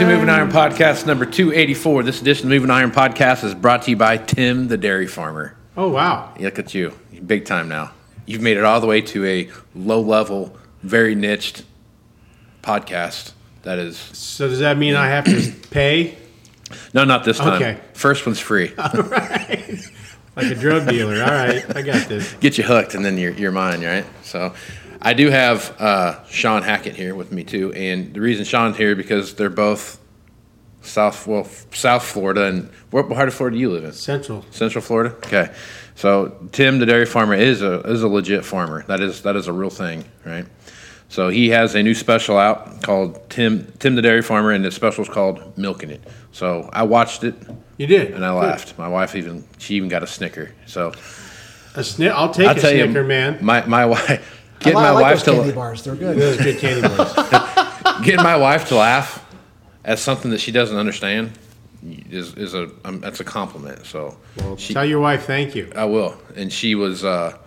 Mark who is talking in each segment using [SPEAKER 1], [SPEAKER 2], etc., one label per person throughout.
[SPEAKER 1] To Moving Iron Podcast number 284. This edition of Moving Iron Podcast is brought to you by Tim the Dairy Farmer.
[SPEAKER 2] Oh wow!
[SPEAKER 1] Look at you, big time now. You've made it all the way to a low level, very niched podcast. That is
[SPEAKER 2] So does that mean I have to pay
[SPEAKER 1] no, not this time.
[SPEAKER 2] Okay.
[SPEAKER 1] First one's free. All right.
[SPEAKER 2] like a drug dealer? All right, I got this.
[SPEAKER 1] Get you hooked, and then you're you're mine, right? So. I do have uh, Shawn Hackett here with me too, and the reason Shawn's here because they're both South well South Florida, and what part of Florida do you live in?
[SPEAKER 2] Central.
[SPEAKER 1] Central Florida. Okay, so Tim, the dairy farmer, is a is a legit farmer. That is that is a real thing, right? So he has a new special out called Tim Tim the Dairy Farmer, and the special is called Milking It. So I watched it
[SPEAKER 2] You did,
[SPEAKER 1] and I laughed. My wife even she even got a snicker. So
[SPEAKER 2] A sni- I'll take
[SPEAKER 1] I'll
[SPEAKER 2] a
[SPEAKER 1] tell you,
[SPEAKER 2] snicker, man.
[SPEAKER 1] my my wife
[SPEAKER 3] I
[SPEAKER 1] getting my
[SPEAKER 3] like
[SPEAKER 1] wife
[SPEAKER 3] those
[SPEAKER 1] to
[SPEAKER 3] candy bars. They're good.
[SPEAKER 2] Those good candy bars.
[SPEAKER 1] getting my wife to laugh at something that she doesn't understand is is a um, that's a compliment. So she,
[SPEAKER 2] Tell your wife thank you.
[SPEAKER 1] I will. And she was, uh,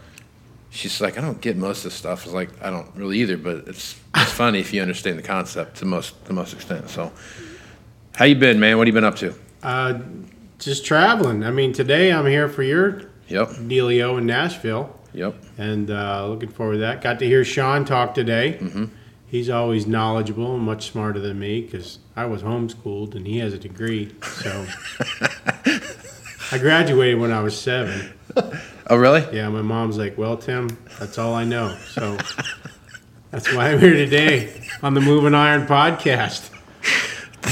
[SPEAKER 1] she's like, I don't get most of this stuff. It's like I don't really either, but it's it's funny if you understand the concept to most to most extent. So, how you been, man? What have you been up to?
[SPEAKER 2] Uh, just traveling. I mean, today I'm here for your
[SPEAKER 1] Yep,
[SPEAKER 2] dealio in Nashville,
[SPEAKER 1] yep.
[SPEAKER 2] and uh, looking forward to that. Got to hear Shawn talk today. Mm-hmm. He's always knowledgeable and much smarter than me because I was homeschooled and he has a degree. So I graduated when I was seven.
[SPEAKER 1] Oh, really?
[SPEAKER 2] Yeah, my mom's like, "Well, Tim, that's all I know." So that's why I'm here today on the Moving Iron podcast.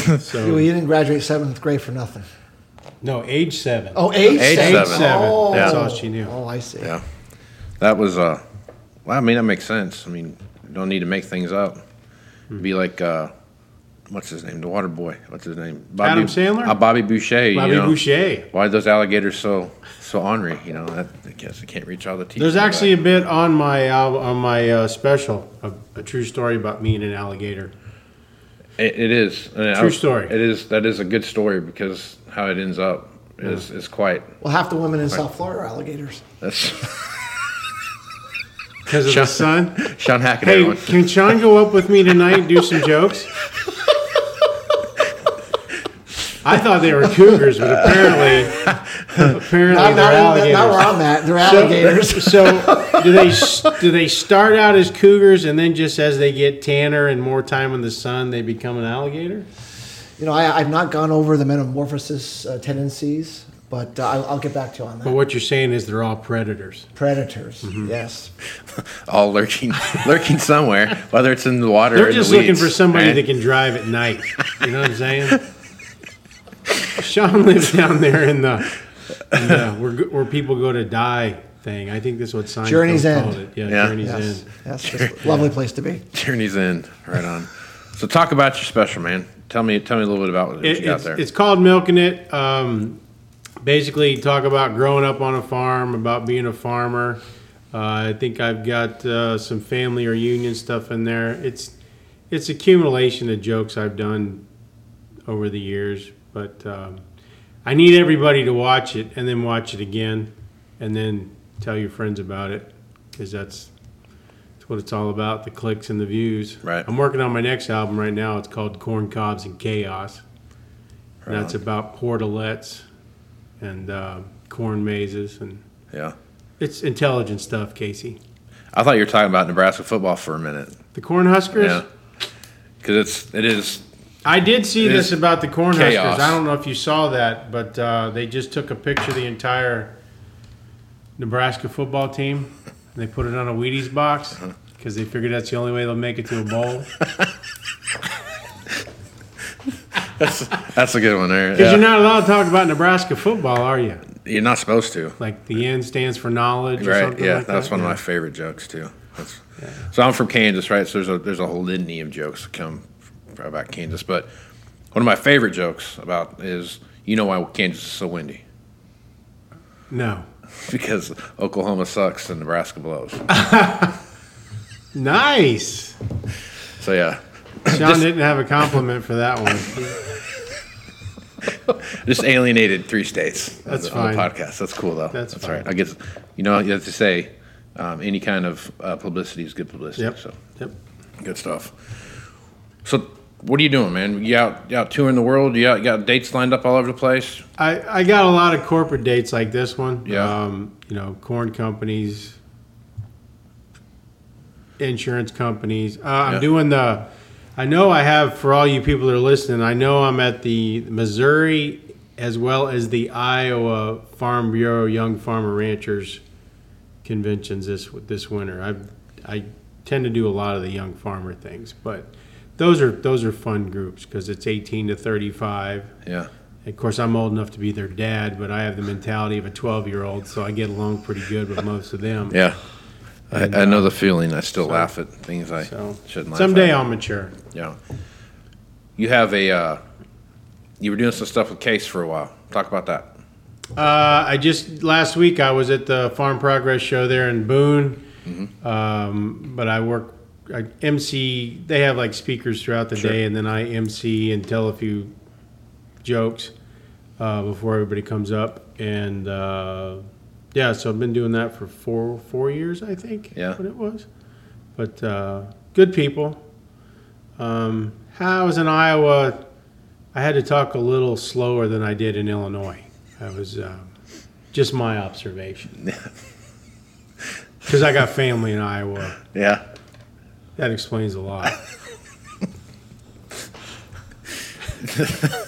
[SPEAKER 3] You,
[SPEAKER 2] So
[SPEAKER 3] you didn't graduate seventh grade for nothing.
[SPEAKER 2] no, age seven.
[SPEAKER 3] Oh, age,
[SPEAKER 1] Age
[SPEAKER 3] seven.
[SPEAKER 1] seven.
[SPEAKER 2] seven.
[SPEAKER 3] Oh,
[SPEAKER 2] That's all she knew.
[SPEAKER 3] Oh, I see.
[SPEAKER 1] Yeah. That was uh, well, I mean that makes sense. I mean, you don't need to make things up. Be like uh, what's his name? The water boy. What's his name? Bobby,
[SPEAKER 2] Adam Sandler?
[SPEAKER 1] Uh, Bobby Boucher.
[SPEAKER 2] Bobby
[SPEAKER 1] you know?
[SPEAKER 2] Boucher.
[SPEAKER 1] Why are those alligators so so ornery? You know, that, I guess they can't reach all the teeth.
[SPEAKER 2] There's actually a bit on my al- on my uh, special, a, a true story about me and an alligator.
[SPEAKER 1] It, it is And I
[SPEAKER 2] True
[SPEAKER 1] was-
[SPEAKER 2] story.
[SPEAKER 1] It is. That is a good story because how it ends up is is quite.
[SPEAKER 3] Well, half the women in South Florida are alligators.
[SPEAKER 1] That's
[SPEAKER 2] Because of the sun.
[SPEAKER 1] Shawn Hackett.
[SPEAKER 2] Hey,
[SPEAKER 1] everyone.
[SPEAKER 2] can Shawn go up with me tonight and do some jokes? I thought they were cougars, but apparently, apparently
[SPEAKER 3] Not,
[SPEAKER 2] they're
[SPEAKER 3] not,
[SPEAKER 2] alligators.
[SPEAKER 3] not where I'm at. They're
[SPEAKER 2] So-
[SPEAKER 3] alligators.
[SPEAKER 2] So, do they do they start out as cougars and then just as they get tanner and more time in the sun, they become an alligator?
[SPEAKER 3] you know, I, I've not gone over the metamorphosis uh, tendencies, but uh, I'll, I'll get back to you on that.
[SPEAKER 2] But what you're saying is they're all predators.
[SPEAKER 3] Predators,
[SPEAKER 2] Mm-hmm.
[SPEAKER 3] yes.
[SPEAKER 1] all lurking, lurking somewhere, whether it's in the water.
[SPEAKER 2] They're
[SPEAKER 1] in
[SPEAKER 2] just
[SPEAKER 1] the
[SPEAKER 2] looking
[SPEAKER 1] weeds,
[SPEAKER 2] for somebody
[SPEAKER 1] right?
[SPEAKER 2] that can drive at night. You know what I'm saying? Shawn lives down there in the, in the where, where people go to die thing. I think that's what Seinfeld
[SPEAKER 3] Journey's
[SPEAKER 2] called
[SPEAKER 3] End.
[SPEAKER 2] it. Yeah,
[SPEAKER 1] Yeah.
[SPEAKER 2] Journey's
[SPEAKER 3] Yes,
[SPEAKER 2] End.
[SPEAKER 3] yes, it's a lovely place to be.
[SPEAKER 1] Journey's end. Right on. So talk about your special, man. Tell me, tell me a little bit about what
[SPEAKER 2] It-
[SPEAKER 1] you got
[SPEAKER 2] it's,
[SPEAKER 1] there.
[SPEAKER 2] it's called Milking It. Um, basically talk about growing up on a farm, about being a farmer. Uh, I think I've got uh, some family reunion stuff in there. It's it's accumulation of jokes I've done over the years, but um, I need everybody to watch it and then watch it again, and then tell your friends about it because that's that's what it's all about the clicks and the views.
[SPEAKER 1] Right.
[SPEAKER 2] I'm working on my next album right now. It's called Corn Cobs and Chaos. And that's
[SPEAKER 1] Right.
[SPEAKER 2] about portalets and uh, corn mazes, and
[SPEAKER 1] Yeah.
[SPEAKER 2] it's intelligent stuff, Casey.
[SPEAKER 1] I thought you were talking about Nebraska football for a minute.
[SPEAKER 2] The Cornhuskers.
[SPEAKER 1] Yeah. Because it's it is
[SPEAKER 2] I did see this about the Cornhuskers.
[SPEAKER 1] chaos.
[SPEAKER 2] I don't know if you saw that, but uh, they just took a picture of the entire Nebraska football team. And they put it on a Wheaties box
[SPEAKER 1] Uh-huh.
[SPEAKER 2] because they figured that's the only way they'll make it to a bowl.
[SPEAKER 1] that's a good one there.
[SPEAKER 2] Because
[SPEAKER 1] Yeah.
[SPEAKER 2] you're not allowed to talk about Nebraska football, are you?
[SPEAKER 1] You're not supposed to.
[SPEAKER 2] Like the N stands for knowledge or
[SPEAKER 1] Right.
[SPEAKER 2] something
[SPEAKER 1] Yeah.
[SPEAKER 2] like that.
[SPEAKER 1] that's one of my favorite jokes too. That's, So I'm from Kansas, right? So there's a there's a whole litany of jokes that come about Kansas, but one of my favorite jokes about is you know why Kansas is so windy
[SPEAKER 2] No.
[SPEAKER 1] because Oklahoma sucks and Nebraska blows.
[SPEAKER 2] Nice.
[SPEAKER 1] So yeah,
[SPEAKER 2] Shawn didn't have a compliment for that one.
[SPEAKER 1] just alienated three states. on
[SPEAKER 2] That's
[SPEAKER 1] the- on the
[SPEAKER 2] fine.
[SPEAKER 1] podcast. That's cool though.
[SPEAKER 2] That's
[SPEAKER 1] That's
[SPEAKER 2] fine.
[SPEAKER 1] right. I guess you know you have to say um, any kind of uh, publicity is good publicity.
[SPEAKER 2] Yep.
[SPEAKER 1] So
[SPEAKER 2] Yep.
[SPEAKER 1] good stuff. So what are you doing, man? You out you out touring the world? You out you got dates lined up all over the place?
[SPEAKER 2] I, I got a lot of corporate dates like this one.
[SPEAKER 1] Yeah.
[SPEAKER 2] Um, you know, corn companies, insurance companies. Uh, I'm
[SPEAKER 1] Yeah.
[SPEAKER 2] doing the. I know I have for all you people that are listening. I know I'm at the Missouri as well as the Iowa Farm Bureau Young Farmer Ranchers conventions this this winter. I I tend to do a lot of the young farmer things, but those are those are fun groups because it's 18 to 35.
[SPEAKER 1] Yeah.
[SPEAKER 2] Of course, I'm old enough to be their dad, but I have the mentality of a 12 year old, so I get along pretty good with most of them.
[SPEAKER 1] Yeah. I, I know
[SPEAKER 2] uh,
[SPEAKER 1] the feeling. I still laugh at things I
[SPEAKER 2] So
[SPEAKER 1] shouldn't laugh at.
[SPEAKER 2] someday
[SPEAKER 1] at.
[SPEAKER 2] I'll mature.
[SPEAKER 1] Yeah. You have a. Uh, you were doing some stuff with Case for a while. Talk about that.
[SPEAKER 2] Uh, I just last week I was at the Farm Progress show there in Boone, um, but I work I MC. They have like speakers throughout the
[SPEAKER 1] Sure.
[SPEAKER 2] day, and then I MC and tell a few jokes uh, before everybody comes up. And uh, yeah, so I've been doing that for four four years, I think.
[SPEAKER 1] Yeah.
[SPEAKER 2] what it was. But uh, good people. Um, how I was in Iowa. I had to talk a little slower than I did in Illinois. That was um, just my observation. Because I got family in Iowa.
[SPEAKER 1] Yeah.
[SPEAKER 2] That explains a lot.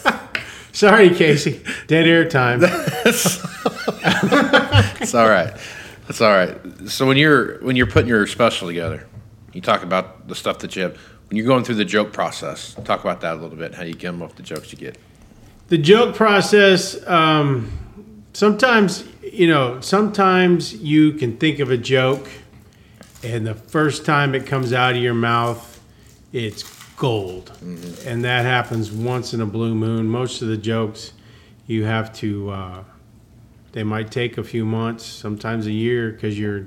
[SPEAKER 2] Sorry, Casey. Dead air time.
[SPEAKER 1] It's all right. That's all right. So when you're when you're putting your special together, you talk about the stuff that you have. When you're going through the joke process, talk about that a little bit. How you come up with the jokes you get.
[SPEAKER 2] The joke process, um, sometimes, you know, sometimes you can think of a joke, and the first time it comes out of your mouth, it's gold. And that happens once in a blue moon. Most of the jokes, you have to, uh, they might take a few months, sometimes a year, because you're,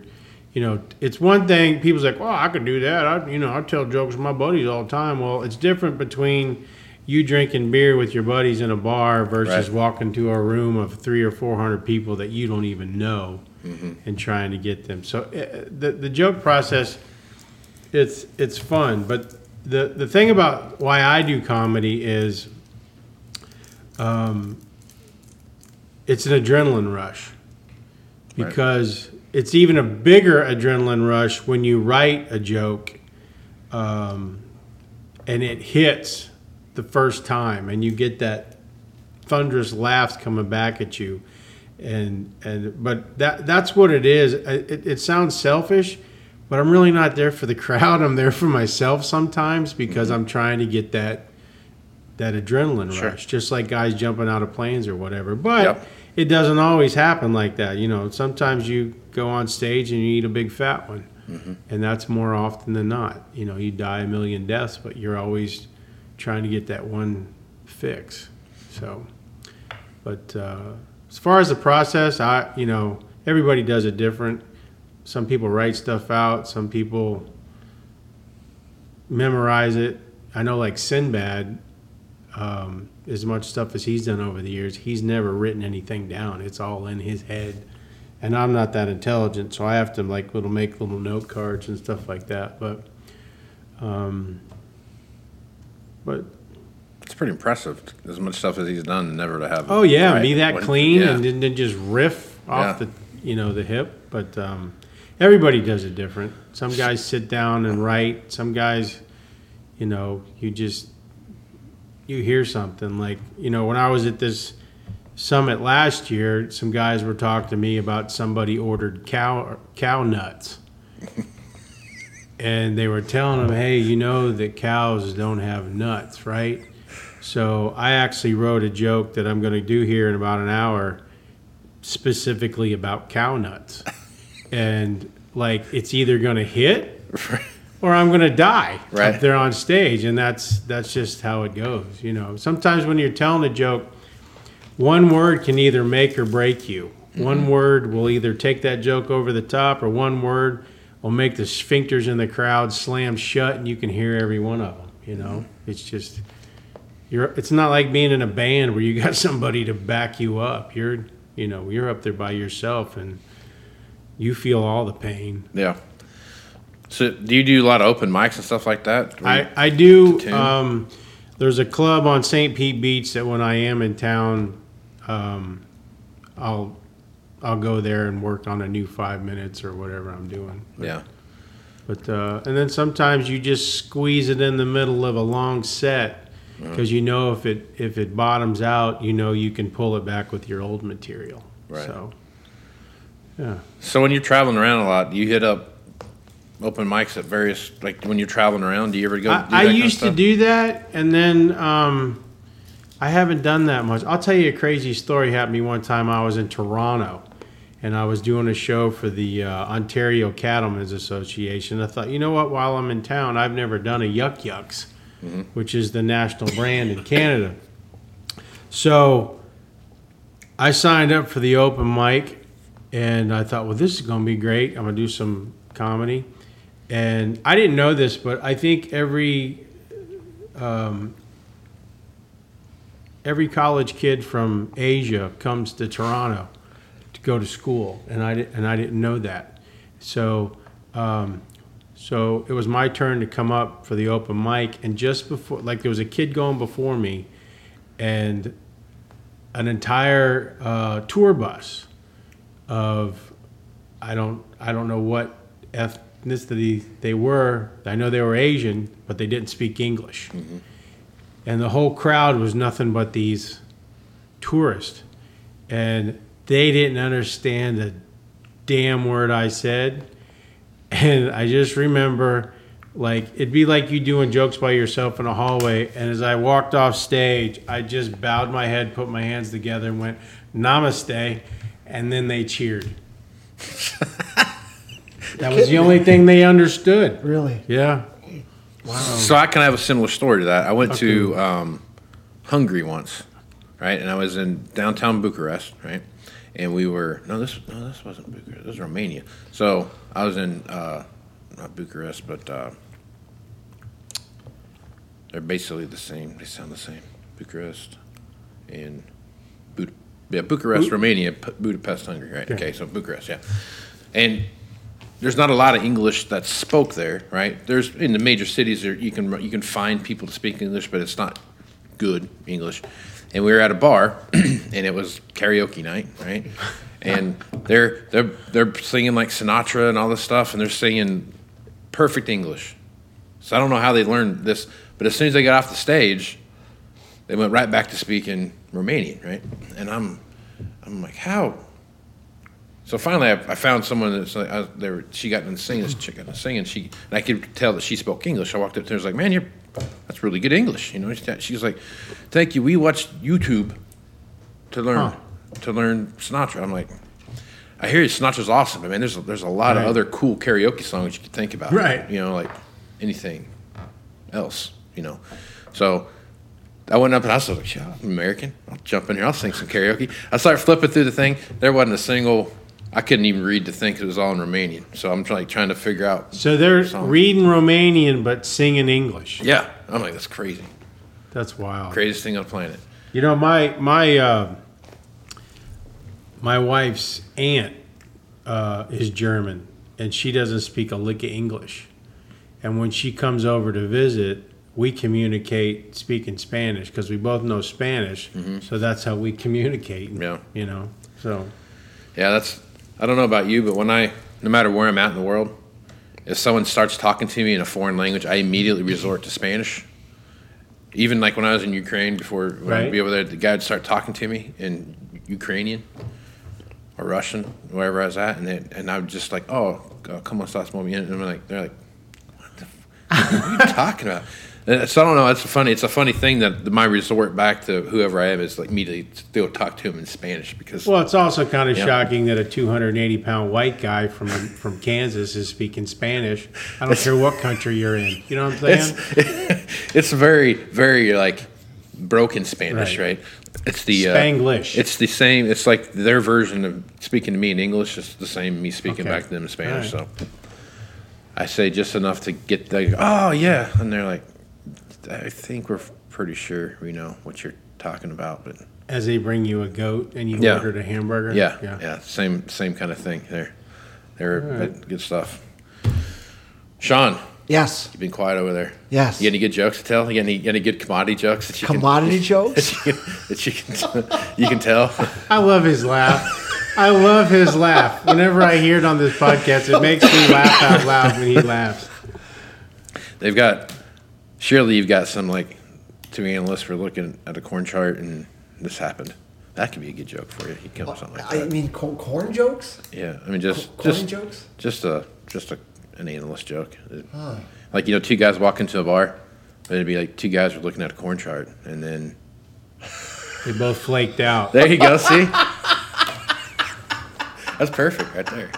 [SPEAKER 2] you know, it's one thing, people's like, well, I could do that. I, you know, I tell jokes with my buddies all the time. Well, it's different between you drinking beer with your buddies in a bar versus
[SPEAKER 1] Right.
[SPEAKER 2] walking to a room of three or four hundred people that you don't even know and trying to get them. So uh, the the joke process, it's it's fun. But the the thing about why I do comedy is, um, it's an adrenaline rush.
[SPEAKER 1] Right.
[SPEAKER 2] because it's even a bigger adrenaline rush when you write a joke um, and it hits the first time and you get that thunderous laughs coming back at you. And and but that that's what it is. It, it sounds selfish but i'm really not there for the crowd. I'm there for myself sometimes because i'm trying to get that that adrenaline
[SPEAKER 1] Sure.
[SPEAKER 2] rush just like guys jumping out of planes or whatever. But
[SPEAKER 1] Yep.
[SPEAKER 2] it doesn't always happen like that you know. Sometimes you go on stage and you eat a big fat one. And that's more often than not. You know you die a million deaths but you're always trying to get that one fix. So but uh, as far as the process, I you know everybody does it different. Some people write stuff out. Some people memorize it. I know like Sinbad, um, as much stuff as he's done over the years, he's never written anything down. It's all in his head. And I'm not that intelligent, so I have to like little make little note cards and stuff like that. But, um, but
[SPEAKER 1] It's pretty impressive. As much stuff as he's done, never to have.
[SPEAKER 2] Oh yeah,
[SPEAKER 1] right?
[SPEAKER 2] be that clean
[SPEAKER 1] yeah.
[SPEAKER 2] and then, then just riff off
[SPEAKER 1] Yeah.
[SPEAKER 2] the you know the hip. But um, everybody does it different. Some guys sit down and write. Some guys, you know, you just you hear something like you know when I was at this summit last year, some guys were talking to me about somebody ordered cow cow nuts. And they were telling them, hey, you know that cows don't have nuts, right? So I actually wrote a joke that I'm going to do here in about an hour, specifically about cow nuts, and like it's either going to hit or I'm going to die
[SPEAKER 1] Right.
[SPEAKER 2] up there on stage, and that's that's just how it goes. You know, sometimes when you're telling a joke, one word can either make or break you. Mm-hmm. One word will either take that joke over the top, or one word will make the sphincters in the crowd slam shut, and you can hear every one of them. You know, mm-hmm. it's just you're. It's not like being in a band where you got somebody to back you up. You're, you know, you're up there by yourself, and you feel all the pain.
[SPEAKER 1] Yeah. So, do you do a lot of open mics and stuff like that?
[SPEAKER 2] I, I do. Um, there's a club on St. Pete Beach that when I am in town, um, I'll I'll go there and work on a new five minutes or whatever I'm doing.
[SPEAKER 1] yeah.
[SPEAKER 2] But uh, and then sometimes you just squeeze it in the middle of a long set because you know if it if it bottoms out, you know you can pull it back with your old material.
[SPEAKER 1] Right.
[SPEAKER 2] So yeah.
[SPEAKER 1] So when you're traveling around a lot, do you hit up open mics at various like when you're traveling around? Do you ever go? do
[SPEAKER 2] I,
[SPEAKER 1] that
[SPEAKER 2] I
[SPEAKER 1] kind of
[SPEAKER 2] used to do that, and then um, I haven't done that much. I'll tell you a crazy story happened to me one time. I was in Toronto, and I was doing a show for the uh, Ontario Cattlemen's Association. I thought, you know what? While I'm in town, I've never done a Yuk Yuks, which is the national brand in Canada. So I signed up for the open mic, and I thought, well, this is going to be great. I'm going to do some comedy. And I didn't know this, but I think every um, every college kid from Asia comes to Toronto to go to school, and I and I didn't know that. So um, so it was my turn to come up for the open mic, and just before, like there was a kid going before me, and an entire uh, tour bus of I don't I don't know what ethnicity they were. I know they were Asian, but they didn't speak English. Mm-hmm. And the whole crowd was nothing but these tourists. And they didn't understand a damn word I said. And I just remember like it'd be like you doing jokes by yourself in a hallway and as I walked off stage, I just bowed my head, put my hands together and went namaste and then they cheered. that was the only thing they understood.
[SPEAKER 3] Really?
[SPEAKER 2] Yeah. Wow.
[SPEAKER 1] So I kind of have a similar story to that. I went to um, Hungary once, right? And I was in downtown Bucharest, right? And we were no, this no, this wasn't Bucharest. This was Romania. So I was in uh, not Bucharest, but uh, they're basically the same. They sound the same. Bucharest and Bud- yeah, Bucharest, Romania, P- Budapest, Hungary, right? Okay, so Bucharest, yeah. And there's not a lot of English that's spoke there, right? There's in the major cities there you can you can find people to speak English, but it's not good English. And we were at a bar, and it was karaoke night, right? And they're they're they're singing like Sinatra and all this stuff, and they're singing perfect English. So I don't know how they learned this, but as soon as they got off the stage, they went right back to speaking Romanian, right? And I'm I'm like, how? So finally, I, I found someone that's like, I, they were, she got in singing, this chick got in singing, she, and I could tell that she spoke English. I walked up to her and was like, man, you're, that's really good English. You know, she, she was like, thank you. We watched YouTube to learn,
[SPEAKER 2] Huh.
[SPEAKER 1] to learn Sinatra. I'm like, I hear you, Sinatra's awesome. I mean, there's, there's a lot
[SPEAKER 2] Right.
[SPEAKER 1] of other cool karaoke songs you could think about.
[SPEAKER 2] Right.
[SPEAKER 1] You know, like anything else, you know. So I went up and I was like, "Shit, I'm American. I'll jump in here. I'll sing some karaoke." I started flipping through the thing. There wasn't a single. I couldn't even read the thing 'cause it was all in Romanian. So I'm like trying to figure out.
[SPEAKER 2] So they're reading Romanian but singing English.
[SPEAKER 1] Yeah, I'm like, that's crazy.
[SPEAKER 2] That's wild.
[SPEAKER 1] Craziest thing on the planet.
[SPEAKER 2] You know, my my uh, my wife's aunt uh, is German, and she doesn't speak a lick of English. And when she comes over to visit, we communicate speaking Spanish because we both know Spanish. Mm-hmm. So that's how we communicate.
[SPEAKER 1] Yeah.
[SPEAKER 2] You know. So
[SPEAKER 1] Yeah, that's. I don't know about you, but when I, no matter where I'm at in the world, if someone starts talking to me in a foreign language, I immediately resort to Spanish. Even like when I was in Ukraine before, when I'd be over there, the guy would start talking to me in Ukrainian or Russian, wherever I was at, and they, and I would just like, oh, come on, stop smoking, and I'm like, they're like, what the, f- what are you talking about? So I don't know. It's funny. It's a funny thing that my resort back to whoever I am is like immediately still talk to him in Spanish because
[SPEAKER 2] well, it's also kind of
[SPEAKER 1] Yeah.
[SPEAKER 2] shocking that a 280 pound white guy from from Kansas is speaking Spanish. I don't care what country you're in. You know what I'm saying?
[SPEAKER 1] it's it's very very like broken Spanish,
[SPEAKER 2] Right.
[SPEAKER 1] right? It's the uh,
[SPEAKER 2] Spanglish.
[SPEAKER 1] it's the same. It's like their version of speaking to me in English. It's the same me speaking
[SPEAKER 2] Okay.
[SPEAKER 1] back to them in Spanish.
[SPEAKER 2] All
[SPEAKER 1] So I say just enough to get the oh yeah, and they're like, I think we're pretty sure we know what you're talking about, but
[SPEAKER 2] As they bring you a goat and you
[SPEAKER 1] Yeah.
[SPEAKER 2] ordered a hamburger.
[SPEAKER 1] yeah, yeah, same same kind of thing. There, they're good, good stuff. Shawn,
[SPEAKER 3] Yes.
[SPEAKER 1] you've been quiet over there.
[SPEAKER 3] Yes.
[SPEAKER 1] You got any good jokes to tell? You got any, you got any good commodity jokes that you can-
[SPEAKER 3] Commodity jokes.
[SPEAKER 1] that you can you can tell.
[SPEAKER 2] I love his laugh. I love his laugh. Whenever I hear it on this podcast, it makes me laugh out loud when he laughs.
[SPEAKER 1] They've got surely you've got some like two analysts for looking at a corn chart and this happened. That could be a good joke for you. You come up something like
[SPEAKER 3] I
[SPEAKER 1] that.
[SPEAKER 3] mean, co- corn jokes.
[SPEAKER 1] yeah, I mean just
[SPEAKER 3] Corn
[SPEAKER 1] just
[SPEAKER 3] jokes.
[SPEAKER 1] just a just a an analyst joke. Like you know, two guys walk into a bar, but it'd be like two guys were looking at a corn chart, and then
[SPEAKER 2] They both flaked out.
[SPEAKER 1] there you go. See, that's perfect right there.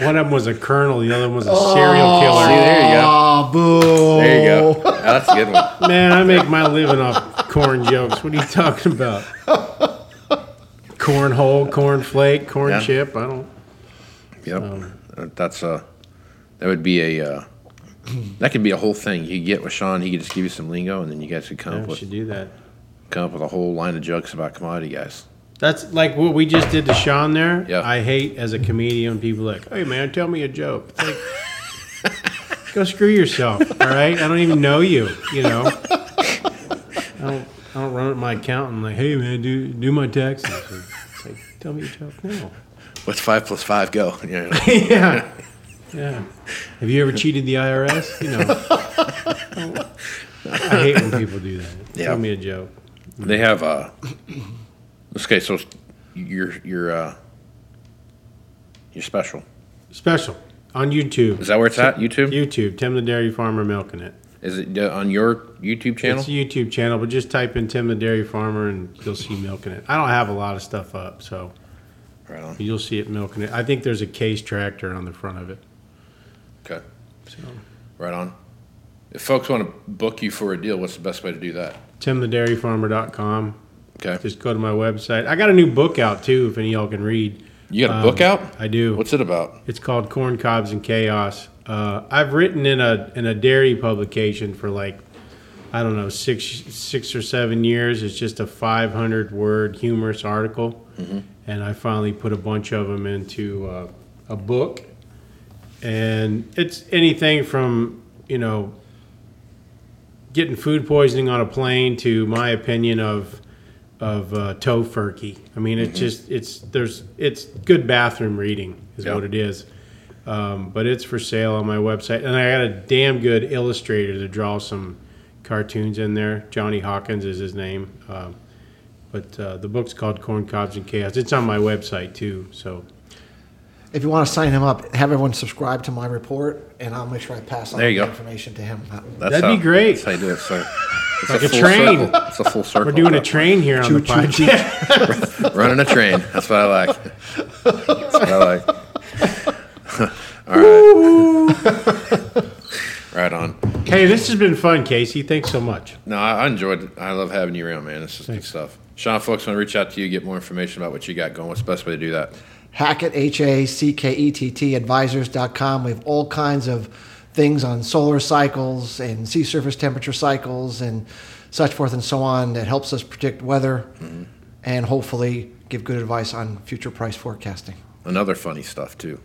[SPEAKER 2] One of them was a colonel, the other one was a serial oh. killer.
[SPEAKER 1] See,
[SPEAKER 2] killer.
[SPEAKER 1] there you go.
[SPEAKER 3] Boo!
[SPEAKER 1] There you go. That's a good one.
[SPEAKER 2] Man, I make my living off corn jokes. What are you talking about? Cornhole, corn flake, corn
[SPEAKER 1] Yeah.
[SPEAKER 2] chip. I don't.
[SPEAKER 1] Yep. Uh, That's a. that would be a uh, that could be a whole thing. You could get with Shawn, he could just give you some lingo and then you guys could come
[SPEAKER 2] I
[SPEAKER 1] up with
[SPEAKER 2] should do that.
[SPEAKER 1] come up with a whole line of jokes about commodity guys.
[SPEAKER 2] That's like what we just did to Shawn there.
[SPEAKER 1] Yeah.
[SPEAKER 2] I hate as a comedian people are like, hey man, tell me a joke. It's like, go screw yourself. All right, I don't even know you. You know, I don't. I don't run up my accountant like, hey man, do do my taxes. It's like, tell me a joke. No.
[SPEAKER 1] What's five plus five go? You know,
[SPEAKER 2] yeah. Yeah. Have you ever cheated the IRS? You know. I hate when people do that.
[SPEAKER 1] Yeah.
[SPEAKER 2] Tell me a joke.
[SPEAKER 1] they have uh okay, so you're you're uh you're special.
[SPEAKER 2] Special on YouTube.
[SPEAKER 1] Is that where it's at? YouTube?
[SPEAKER 2] YouTube. Tim the Dairy Farmer milking it.
[SPEAKER 1] Is it uh, on your YouTube channel?
[SPEAKER 2] It's a YouTube channel, but just type in Tim the Dairy Farmer and you'll see milking it. I don't have a lot of stuff up, so
[SPEAKER 1] Right on.
[SPEAKER 2] you'll see it milking it. I think there's a case tractor on the front of it.
[SPEAKER 1] Okay.
[SPEAKER 2] So
[SPEAKER 1] Right on. If folks want to book you for a deal, what's the best way to do that?
[SPEAKER 2] timthedairyfarmer.com.
[SPEAKER 1] Okay.
[SPEAKER 2] Just go to my website. I got a new book out too, if any of y'all can read.
[SPEAKER 1] You got a
[SPEAKER 2] Um,
[SPEAKER 1] book out?
[SPEAKER 2] I do.
[SPEAKER 1] What's it about?
[SPEAKER 2] It's called Corn Cobs and Chaos. Uh, I've written in a in a dairy publication for like I don't know six six or seven years. It's just a 500 word humorous article, and I finally put a bunch of them into uh, a book. And it's anything from you know getting food poisoning on a plane to my opinion of of uh, tofurkey. I mean, it's just it's there's it's good bathroom reading is
[SPEAKER 1] Yeah.
[SPEAKER 2] what it is. Um, but it's for sale on my website, and I got a damn good illustrator to draw some cartoons in there. Johnny Hawkins is his name. Um, but uh, the book's called Corn Cobs and Chaos. It's on my website too. So
[SPEAKER 3] If you want to sign him up, have everyone subscribe to my report, and I'll make sure I pass on
[SPEAKER 1] There you
[SPEAKER 3] the
[SPEAKER 1] go.
[SPEAKER 3] information to him.
[SPEAKER 1] That's
[SPEAKER 2] That'd
[SPEAKER 1] how,
[SPEAKER 2] be great.
[SPEAKER 1] That's how you do it, sir. It's
[SPEAKER 2] Like a
[SPEAKER 1] full
[SPEAKER 2] train.
[SPEAKER 1] circle. It's a full circle.
[SPEAKER 2] we're doing a train here on the podcast.
[SPEAKER 1] Running a train. That's what I like. That's what I like. All right. right on.
[SPEAKER 2] Hey, this has been fun, Casey. Thanks so much.
[SPEAKER 1] No, I I enjoyed it. I love having you around, man. This is good stuff. Shawn, folks want to reach out to you, get more information about what you got going. What's the best way to do that?
[SPEAKER 3] Hackett, H A C K E T T, advisors.com. We have all kinds of things on solar cycles and sea surface temperature cycles and such forth and so on that helps us predict weather and hopefully give good advice on future price forecasting
[SPEAKER 1] Another funny stuff too.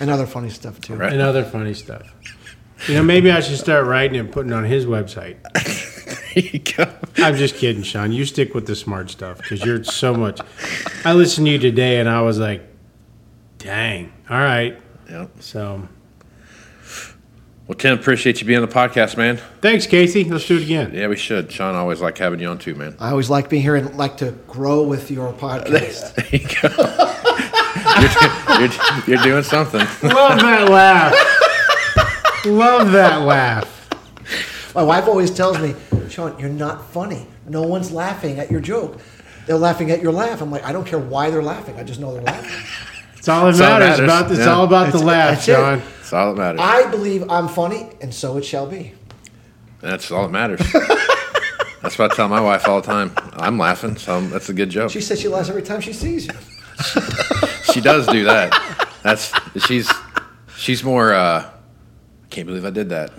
[SPEAKER 3] and other funny stuff too.
[SPEAKER 1] Right.
[SPEAKER 2] And other funny stuff. You know, maybe I should start writing and putting on his website.
[SPEAKER 1] There you go.
[SPEAKER 2] I'm just kidding, Shawn. You stick with the smart stuff because you're so much. I listened to you today and I was like, dang. All right.
[SPEAKER 1] Yep.
[SPEAKER 2] So
[SPEAKER 1] Well, Tim, appreciate you being on the podcast, man.
[SPEAKER 2] thanks, Casey. Let's do it again.
[SPEAKER 1] Yeah, we should. Shawn, I always like having you on too, man.
[SPEAKER 3] I always like being here and like to grow with your podcast.
[SPEAKER 1] There you go. you're, you're, you're doing something.
[SPEAKER 2] Love that laugh. Love that laugh.
[SPEAKER 3] My wife always tells me, Shawn, you're not funny. No one's laughing at your joke. They're laughing at your laugh. I'm like, I don't care why they're laughing. I just know they're laughing.
[SPEAKER 2] It's all that
[SPEAKER 1] It's all
[SPEAKER 2] matters.
[SPEAKER 1] matters.
[SPEAKER 2] About it's
[SPEAKER 1] Yeah.
[SPEAKER 2] all about the laugh,
[SPEAKER 3] that's it.
[SPEAKER 1] Shawn. All that matters.
[SPEAKER 3] I believe I'm funny, and so it shall be.
[SPEAKER 1] That's all that matters. That's what I tell my wife all the time. I'm laughing, so that's a good joke.
[SPEAKER 3] She says she laughs every time she sees you.
[SPEAKER 1] she does do that. That's she's she's more. uh Can't believe I did that.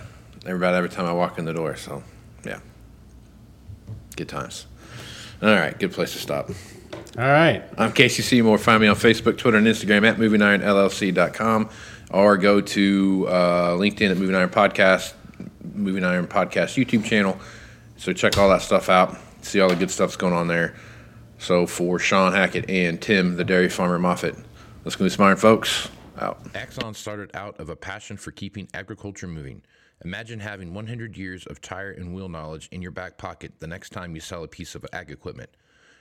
[SPEAKER 1] Everybody every time I walk in the door. So yeah, good times. All right, good place to stop.
[SPEAKER 2] All right.
[SPEAKER 1] I'm Casey Seymour. Find me on Facebook, Twitter, and Instagram at MovingIronLLC.com or go to uh, LinkedIn at Moving Iron Podcast, Moving Iron Podcast YouTube channel. So check all that stuff out. See all the good stuff's going on there. So for Shawn Hackett and Tim, the dairy farmer Moffat, let's go, Iron folks. Out. Axon started out of a passion for keeping agriculture moving. Imagine having 100 years of tire and wheel knowledge in your back pocket the next time you sell a piece of ag equipment.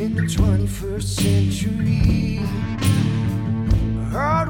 [SPEAKER 4] in the 21st century. Hard